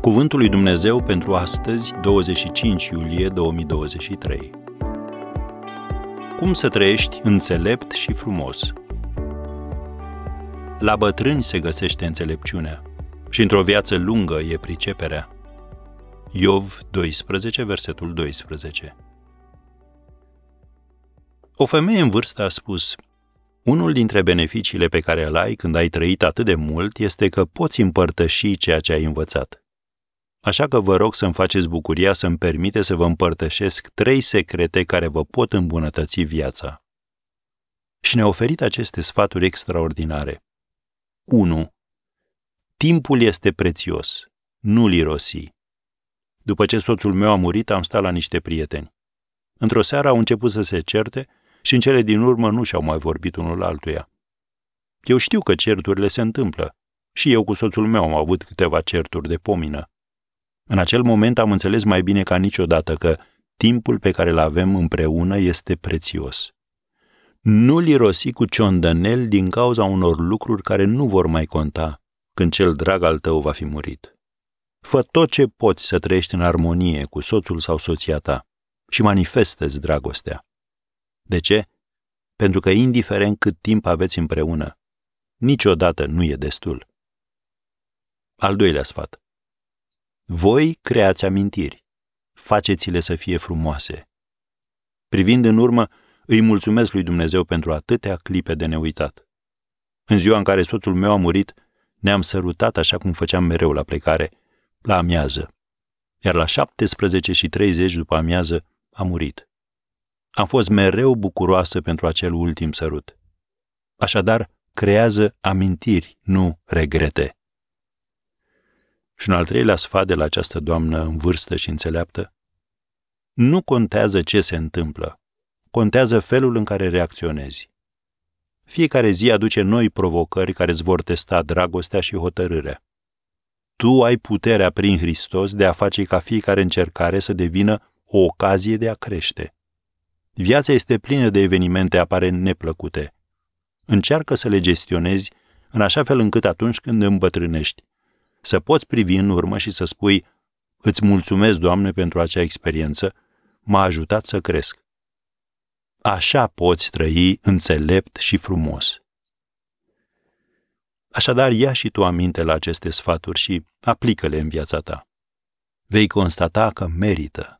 Cuvântul lui Dumnezeu pentru astăzi, 25 iulie 2023. Cum să trăiești înțelept și frumos? La bătrâni se găsește înțelepciunea și într-o viață lungă e priceperea. Iov 12, versetul 12. O femeie în vârstă a spus, unul dintre beneficiile pe care îl ai când ai trăit atât de mult este că poți împărtăși ceea ce ai învățat. Așa că vă rog să-mi faceți bucuria să-mi permite să vă împărtășesc trei secrete care vă pot îmbunătăți viața. Și ne-a oferit aceste sfaturi extraordinare. 1. Timpul este prețios. Nu-l irosi. După ce soțul meu a murit, am stat la niște prieteni. Într-o seară au început să se certe și în cele din urmă nu și-au mai vorbit unul altuia. Eu știu că certurile se întâmplă. Și eu cu soțul meu am avut câteva certuri de pomină. În acel moment am înțeles mai bine ca niciodată că timpul pe care îl avem împreună este prețios. Nu-l irosi cu ciondănel din cauza unor lucruri care nu vor mai conta când cel drag al tău va fi murit. Fă tot ce poți să trăiești în armonie cu soțul sau soția ta și manifestă-ți dragostea. De ce? Pentru că indiferent cât timp aveți împreună, niciodată nu e destul. Al doilea sfat. Voi creați amintiri. Faceți-le să fie frumoase. Privind în urmă, îi mulțumesc lui Dumnezeu pentru atâtea clipe de neuitat. În ziua în care soțul meu a murit, ne-am sărutat așa cum făceam mereu la plecare, la amiază. Iar la 17 și 30 după amiază a murit. Am fost mereu bucuroasă pentru acel ultim sărut. Așadar, creează amintiri, nu regrete. Și un al treilea sfat de la această doamnă în vârstă și înțeleaptă, nu contează ce se întâmplă, contează felul în care reacționezi. Fiecare zi aduce noi provocări care îți vor testa dragostea și hotărârea. Tu ai puterea prin Hristos de a face ca fiecare încercare să devină o ocazie de a crește. Viața este plină de evenimente apare neplăcute. Încearcă să le gestionezi în așa fel încât atunci când îmbătrânești, să poți privi în urmă și să spui Îți mulțumesc, Doamne, pentru acea experiență, m-a ajutat să cresc. Așa poți trăi înțelept și frumos. Așadar, ia și tu aminte la aceste sfaturi și aplică-le în viața ta. Vei constata că merită.